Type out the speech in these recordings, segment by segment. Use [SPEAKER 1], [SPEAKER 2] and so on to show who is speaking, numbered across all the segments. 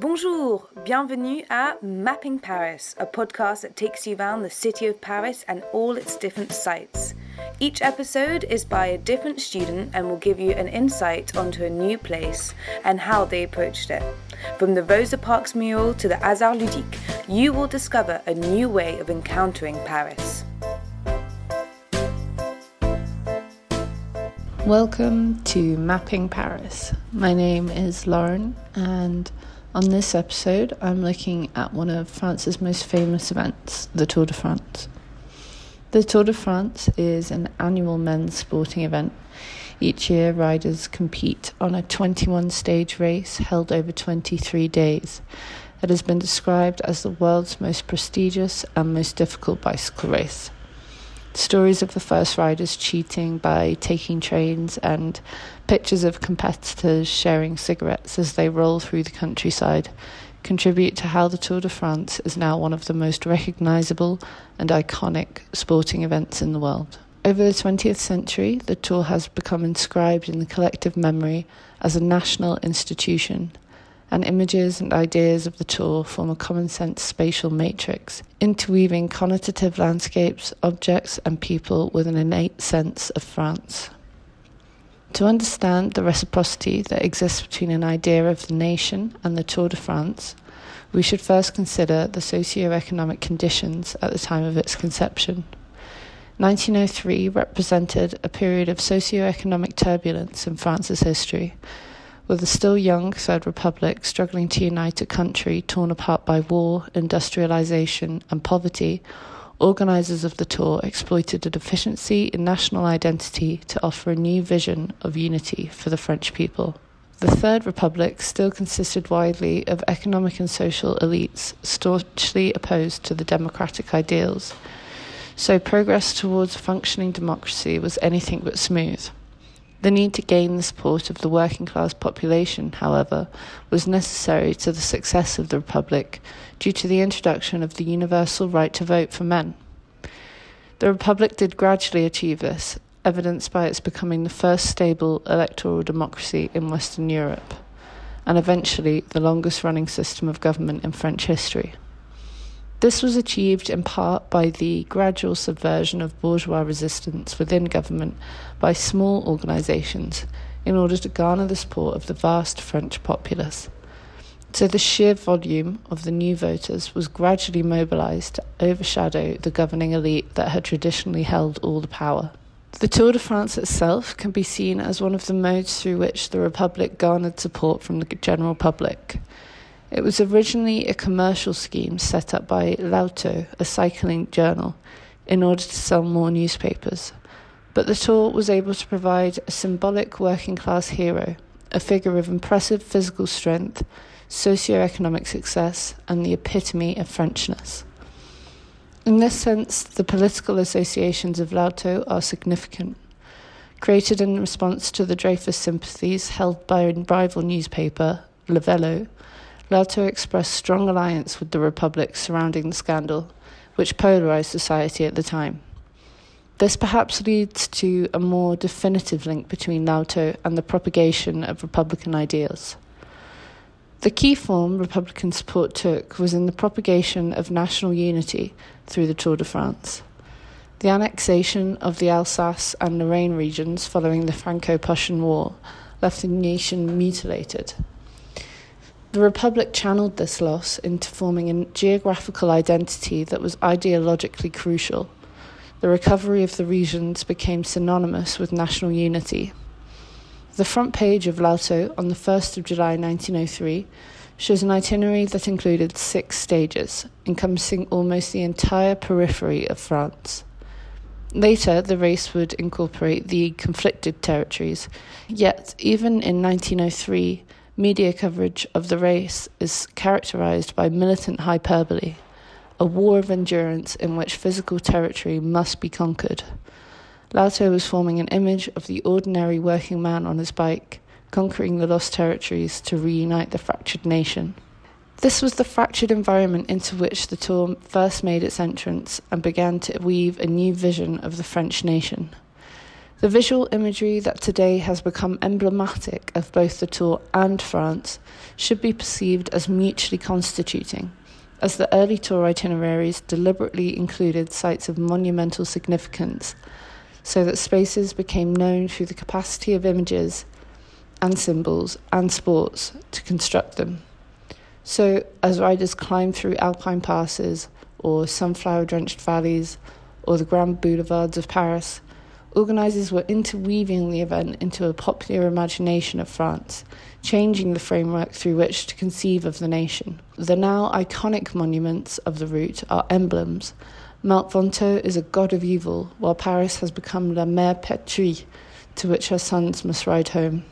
[SPEAKER 1] Bonjour, bienvenue à Mapping Paris, a podcast that takes you around the city of Paris and all its different sites. Each episode is by a different student and will give you an insight onto a new place and how they approached it. From the Rosa Parks mural to the Hasard Ludique, you will discover a new way of encountering Paris.
[SPEAKER 2] Welcome to Mapping Paris. My name is Lauren, and on this episode, I'm looking at one of France's most famous events, the Tour de France. The Tour de France is an annual men's sporting event. Each year, riders compete on a 21 stage race held over 23 days. It has been described as the world's most prestigious and most difficult bicycle race. Stories of the first riders cheating by taking trains and pictures of competitors sharing cigarettes as they roll through the countryside contribute to how the Tour de France is now one of the most recognisable and iconic sporting events in the world. Over the 20th century, the Tour has become inscribed in the collective memory as a national institution and images and ideas of the tour form a common sense spatial matrix, interweaving connotative landscapes, objects, and people with an innate sense of France. To understand the reciprocity that exists between an idea of the nation and the Tour de France, we should first consider the socio-economic conditions at the time of its conception. 1903 represented a period of socio-economic turbulence in France's history, with a still young Third Republic struggling to unite a country torn apart by war, industrialization, and poverty, organisers of the tour exploited a deficiency in national identity to offer a new vision of unity for the French people. The Third Republic still consisted widely of economic and social elites staunchly opposed to the democratic ideals, so progress towards functioning democracy was anything but smooth. The need to gain the support of the working class population, however, was necessary to the success of the Republic due to the introduction of the universal right to vote for men. The Republic did gradually achieve this, evidenced by its becoming the first stable electoral democracy in Western Europe, and eventually the longest running system of government in French history. This was achieved in part by the gradual subversion of bourgeois resistance within government by small organisations in order to garner the support of the vast French populace. So the sheer volume of the new voters was gradually mobilised to overshadow the governing elite that had traditionally held all the power. The Tour de France itself can be seen as one of the modes through which the Republic garnered support from the general public. It was originally a commercial scheme set up by L'Auto, a cycling journal, in order to sell more newspapers. But the tour was able to provide a symbolic working class hero, a figure of impressive physical strength, socio-economic success, and the epitome of Frenchness. In this sense, the political associations of L'Auto are significant. Created in response to the Dreyfus sympathies held by a rival newspaper, Le L'Auto expressed strong alliance with the Republic surrounding the scandal, which polarized society at the time. This perhaps leads to a more definitive link between L'Auto and the propagation of Republican ideals. The key form Republican support took was in the propagation of national unity through the Tour de France. The annexation of the Alsace and Lorraine regions following the Franco Prussian War left the nation mutilated the Republic channeled this loss into forming a geographical identity that was ideologically crucial. The recovery of the regions became synonymous with national unity. The front page of L'Auto on the 1st of July 1903 shows an itinerary that included six stages, encompassing almost the entire periphery of France. Later, the race would incorporate the conflicted territories, yet, even in 1903, Media coverage of the race is characterized by militant hyperbole, a war of endurance in which physical territory must be conquered. L'Auto was forming an image of the ordinary working man on his bike, conquering the lost territories to reunite the fractured nation. This was the fractured environment into which the tour first made its entrance and began to weave a new vision of the French nation. The visual imagery that today has become emblematic of both the Tour and France should be perceived as mutually constituting, as the early Tour itineraries deliberately included sites of monumental significance, so that spaces became known through the capacity of images and symbols and sports to construct them. So, as riders climb through alpine passes or sunflower drenched valleys or the grand boulevards of Paris, organisers were interweaving the event into a popular imagination of France, changing the framework through which to conceive of the nation. The now iconic monuments of the route are emblems. Mount Ventoux is a god of evil, while Paris has become La Mère Patrie, to which her sons must ride home.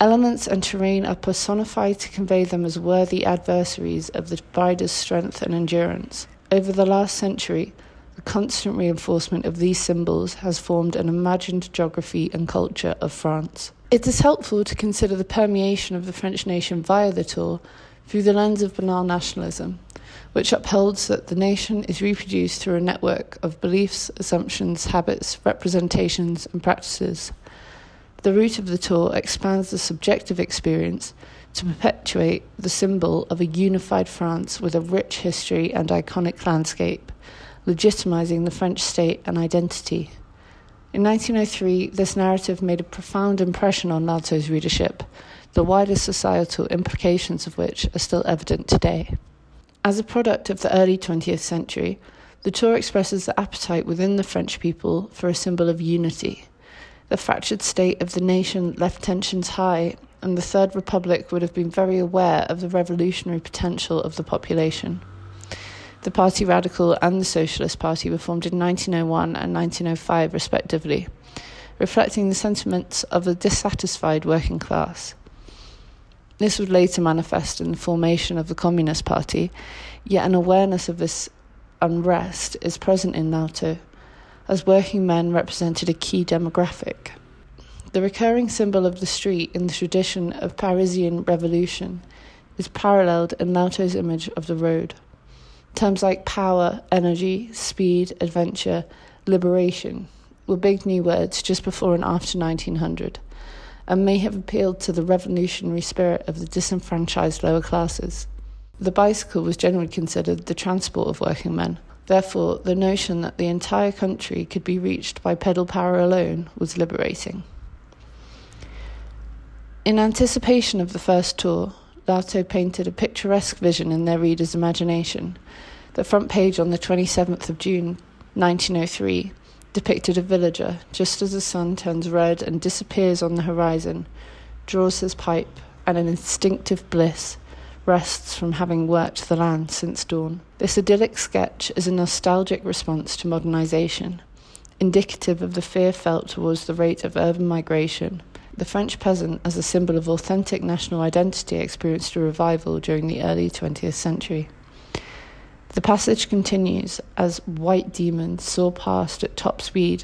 [SPEAKER 2] Elements and terrain are personified to convey them as worthy adversaries of the rider's strength and endurance. Over the last century, the constant reinforcement of these symbols has formed an imagined geography and culture of France. It is helpful to consider the permeation of the French nation via the Tour through the lens of banal nationalism, which upholds that the nation is reproduced through a network of beliefs, assumptions, habits, representations, and practices. The route of the Tour expands the subjective experience to perpetuate the symbol of a unified France with a rich history and iconic landscape legitimizing the French state and identity. In 1903, this narrative made a profound impression on L'Auto's readership, the wider societal implications of which are still evident today. As a product of the early 20th century, the tour expresses the appetite within the French people for a symbol of unity. The fractured state of the nation left tensions high, and the Third Republic would have been very aware of the revolutionary potential of the population. The Parti Radical and the Socialist Party were formed in 1901 and 1905, respectively, reflecting the sentiments of a dissatisfied working class. This would later manifest in the formation of the Communist Party, yet an awareness of this unrest is present in L'Auto, as working men represented a key demographic. The recurring symbol of the street in the tradition of Parisian revolution is paralleled in L'Auto's image of the road. Terms like power, energy, speed, adventure, liberation were big new words just before and after 1900 and may have appealed to the revolutionary spirit of the disenfranchised lower classes. The bicycle was generally considered the transport of working men. Therefore, the notion that the entire country could be reached by pedal power alone was liberating. In anticipation of the first tour, L'Auto painted a picturesque vision in their readers' imagination the front page on the 27th of June 1903 depicted a villager just as the sun turns red and disappears on the horizon, draws his pipe, and an instinctive bliss rests from having worked the land since dawn. This idyllic sketch is a nostalgic response to modernisation, indicative of the fear felt towards the rate of urban migration. The French peasant, as a symbol of authentic national identity, experienced a revival during the early 20th century. The passage continues as white demons soar past at top speed,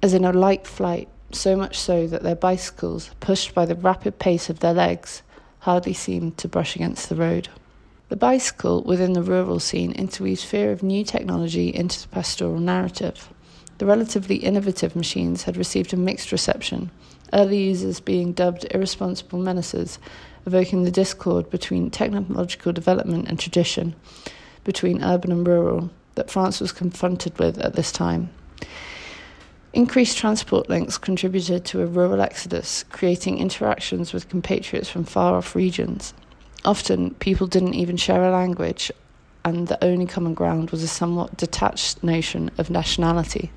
[SPEAKER 2] as in a light flight, so much so that their bicycles, pushed by the rapid pace of their legs, hardly seem to brush against the road. The bicycle within the rural scene interweaves fear of new technology into the pastoral narrative. The relatively innovative machines had received a mixed reception, early users being dubbed irresponsible menaces, evoking the discord between technological development and tradition, between urban and rural that France was confronted with at this time. Increased transport links contributed to a rural exodus, creating interactions with compatriots from far off regions. Often, people didn't even share a language, and the only common ground was a somewhat detached notion of nationality.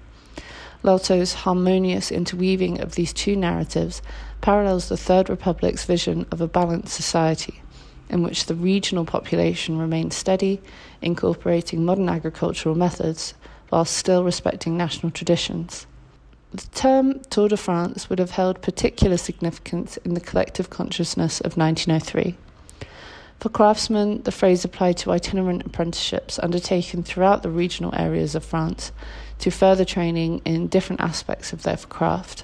[SPEAKER 2] L'Auto's harmonious interweaving of these two narratives parallels the Third Republic's vision of a balanced society in which the regional population remained steady, incorporating modern agricultural methods while still respecting national traditions. The term Tour de France would have held particular significance in the collective consciousness of 1903. For craftsmen, the phrase applied to itinerant apprenticeships undertaken throughout the regional areas of France to further training in different aspects of their craft.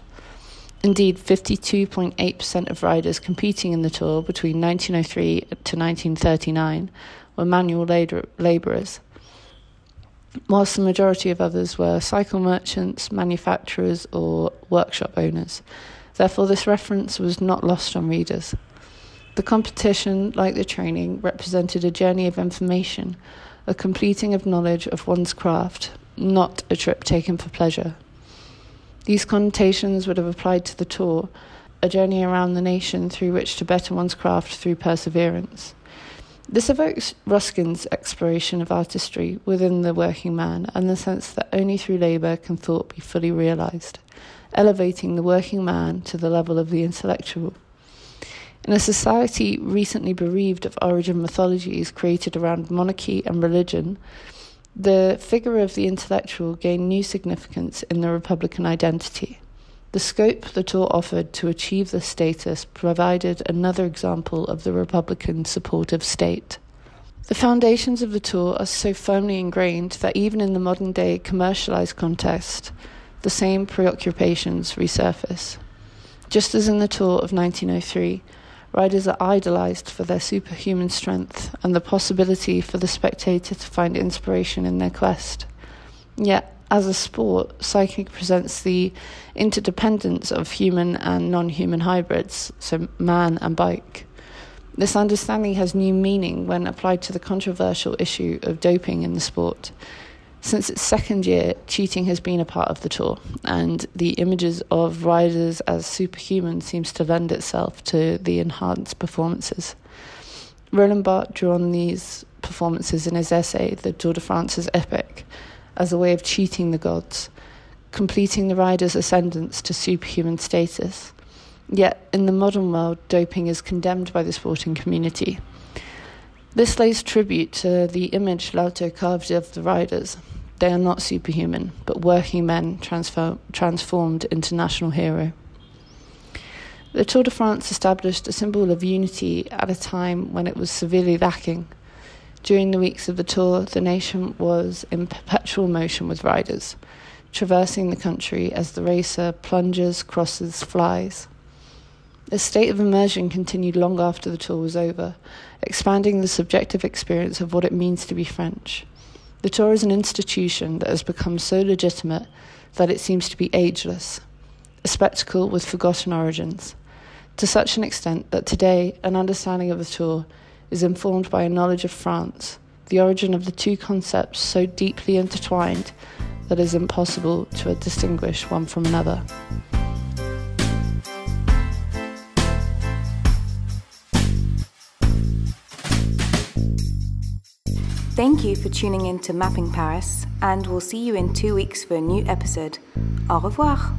[SPEAKER 2] Indeed, 52.8% of riders competing in the Tour between 1903 to 1939 were manual labourers. whilst the majority of others were cycle merchants, manufacturers, or workshop owners. Therefore, this reference was not lost on readers. The competition, like the training, represented a journey of information, a completing of knowledge of one's craft, not a trip taken for pleasure. These connotations would have applied to the tour, a journey around the nation through which to better one's craft through perseverance. This evokes Ruskin's exploration of artistry within the working man and the sense that only through labour can thought be fully realised, elevating the working man to the level of the intellectual. In a society recently bereaved of origin mythologies created around monarchy and religion, the figure of the intellectual gained new significance in the Republican identity. The scope the tour offered to achieve this status provided another example of the Republican supportive state. The foundations of the tour are so firmly ingrained that even in the modern day commercialized context, the same preoccupations resurface. Just as in the tour of 1903, riders are idolized for their superhuman strength and the possibility for the spectator to find inspiration in their quest. Yet, as a sport, cycling presents the interdependence of human and non human hybrids, so man and bike. This understanding has new meaning when applied to the controversial issue of doping in the sport. Since its second year, cheating has been a part of the tour, and the images of riders as superhuman seems to lend itself to the enhanced performances. Roland Barthes drew on these performances in his essay, The Tour de France's Epic, as a way of cheating the gods, completing the rider's ascendance to superhuman status. Yet, in the modern world, doping is condemned by the sporting community. This lays tribute to the image L'Auto carved of the riders. They are not superhuman, but working men transfer- transformed into national hero. The Tour de France established a symbol of unity at a time when it was severely lacking. During the weeks of the tour, the nation was in perpetual motion with riders, traversing the country as the racer plunges, crosses, flies. The state of immersion continued long after the tour was over, expanding the subjective experience of what it means to be French. The tour is an institution that has become so legitimate that it seems to be ageless, a spectacle with forgotten origins, to such an extent that today an understanding of the tour is informed by a knowledge of France, the origin of the two concepts so deeply intertwined that it is impossible to distinguish one from another.
[SPEAKER 1] Thank you for tuning in to Mapping Paris, and we'll see you in two weeks for a new episode. Au revoir!